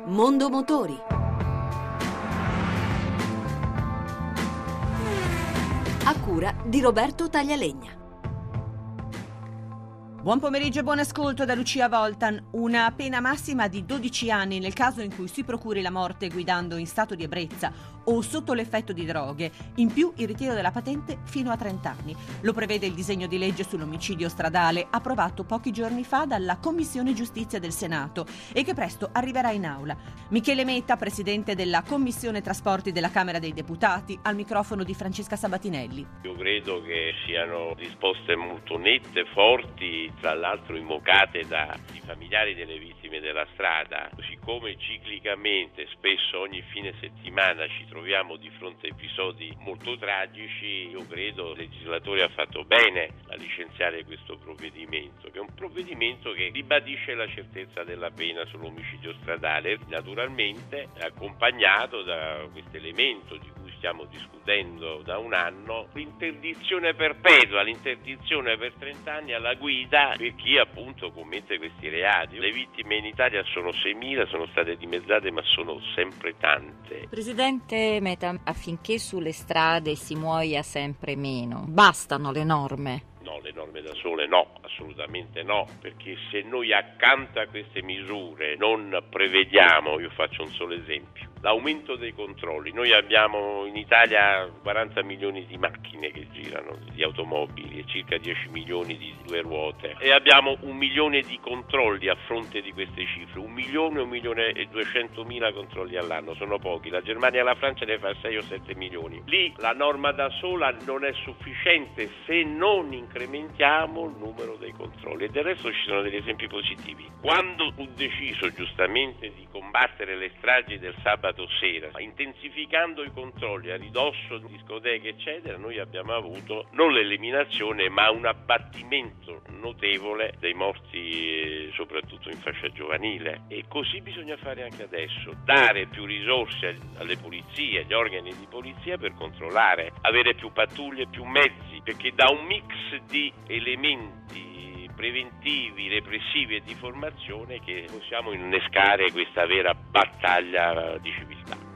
Mondo Motori. A cura di Roberto Taglialegna. Buon pomeriggio e buon ascolto da Lucia Voltan. Una pena massima di 12 anni nel caso in cui si procuri la morte guidando in stato di ebbrezza o sotto l'effetto di droghe. In più il ritiro della patente fino a 30 anni. Lo prevede il disegno di legge sull'omicidio stradale approvato pochi giorni fa dalla Commissione Giustizia del Senato e che presto arriverà in aula. Michele Metta, presidente della Commissione Trasporti della Camera dei Deputati, al microfono di Francesca Sabatinelli. Io credo che siano risposte molto nette, forti, tra l'altro invocate dai familiari delle vittime della strada, siccome ciclicamente, spesso ogni fine settimana ci troviamo di fronte a episodi molto tragici, io credo il legislatore ha fatto bene a licenziare questo provvedimento, che è un provvedimento che ribadisce la certezza della pena sull'omicidio stradale, naturalmente accompagnato da questo elemento di cui stiamo discutendo da un anno, l'interdizione perpetua, l'interdizione per 30 anni alla guida per chi appunto commette questi reati. Le vittime in Italia sono 6.000, sono state dimezzate ma sono sempre tante. Presidente Meta, affinché sulle strade si muoia sempre meno, bastano le norme? Le norme da sole no, assolutamente no, perché se noi accanto a queste misure non prevediamo, io faccio un solo esempio, l'aumento dei controlli. Noi abbiamo in Italia 40 milioni di macchine che girano, di automobili e circa 10 milioni di due ruote e abbiamo un milione di controlli a fronte di queste cifre, un milione, un milione e 200 mila controlli all'anno, sono pochi. La Germania e la Francia ne fa 6 o 7 milioni. Lì la norma da sola non è sufficiente se non incrementiamo il numero dei controlli e del resto ci sono degli esempi positivi. Quando fu deciso giustamente di combattere le stragi del sabato sabato sera, intensificando i controlli a ridosso di discoteche eccetera, noi abbiamo avuto non l'eliminazione ma un abbattimento notevole dei morti eh, soprattutto in fascia giovanile e così bisogna fare anche adesso, dare più risorse alle polizie, agli organi di polizia per controllare, avere più pattuglie, più mezzi, perché da un mix di elementi preventivi, repressivi e di formazione che possiamo innescare questa vera battaglia di civiltà.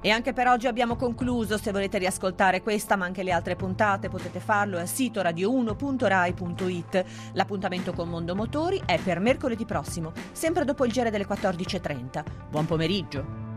E anche per oggi abbiamo concluso. Se volete riascoltare questa ma anche le altre puntate potete farlo al sito radio1.rai.it. L'appuntamento con Mondo Motori è per mercoledì prossimo, sempre dopo il giro delle 14.30. Buon pomeriggio!